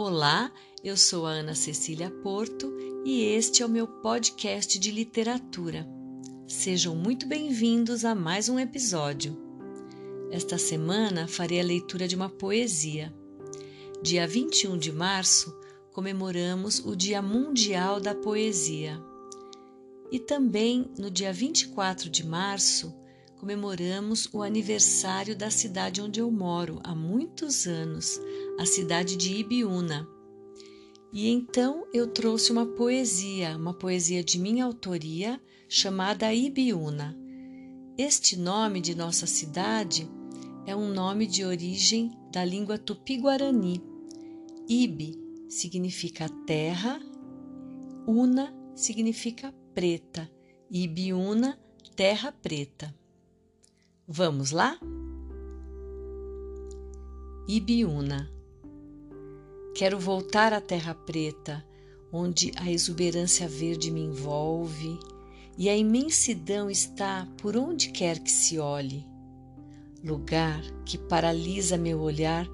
Olá, eu sou a Ana Cecília Porto e este é o meu podcast de literatura. Sejam muito bem-vindos a mais um episódio. Esta semana farei a leitura de uma poesia. Dia 21 de março comemoramos o Dia Mundial da Poesia. E também no dia 24 de março comemoramos o aniversário da cidade onde eu moro há muitos anos, a cidade de Ibiúna. E então eu trouxe uma poesia, uma poesia de minha autoria, chamada Ibiúna. Este nome de nossa cidade é um nome de origem da língua tupi-guarani. Ibi significa terra, Una significa preta, Ibiúna, terra preta. Vamos lá? Ibiúna Quero voltar à terra preta, onde a exuberância verde me envolve e a imensidão está por onde quer que se olhe. Lugar que paralisa meu olhar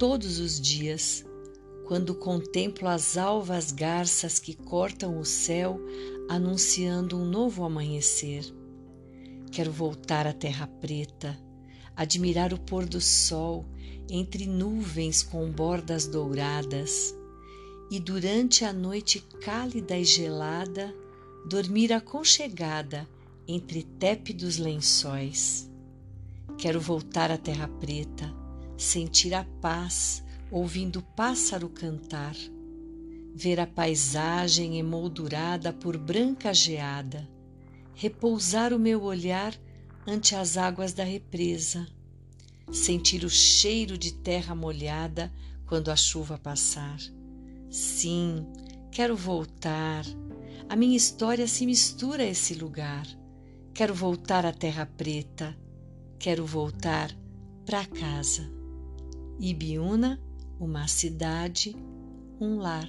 todos os dias, quando contemplo as alvas garças que cortam o céu, anunciando um novo amanhecer. Quero voltar à terra preta, admirar o pôr do sol entre nuvens com bordas douradas, e durante a noite cálida e gelada, dormir aconchegada entre tépidos lençóis. Quero voltar à terra preta, sentir a paz, ouvindo o pássaro cantar, ver a paisagem emoldurada por branca geada, repousar o meu olhar ante as águas da represa sentir o cheiro de terra molhada quando a chuva passar. Sim, quero voltar. A minha história se mistura a esse lugar. Quero voltar à Terra Preta. Quero voltar para casa. Ibiúna, uma cidade, um lar.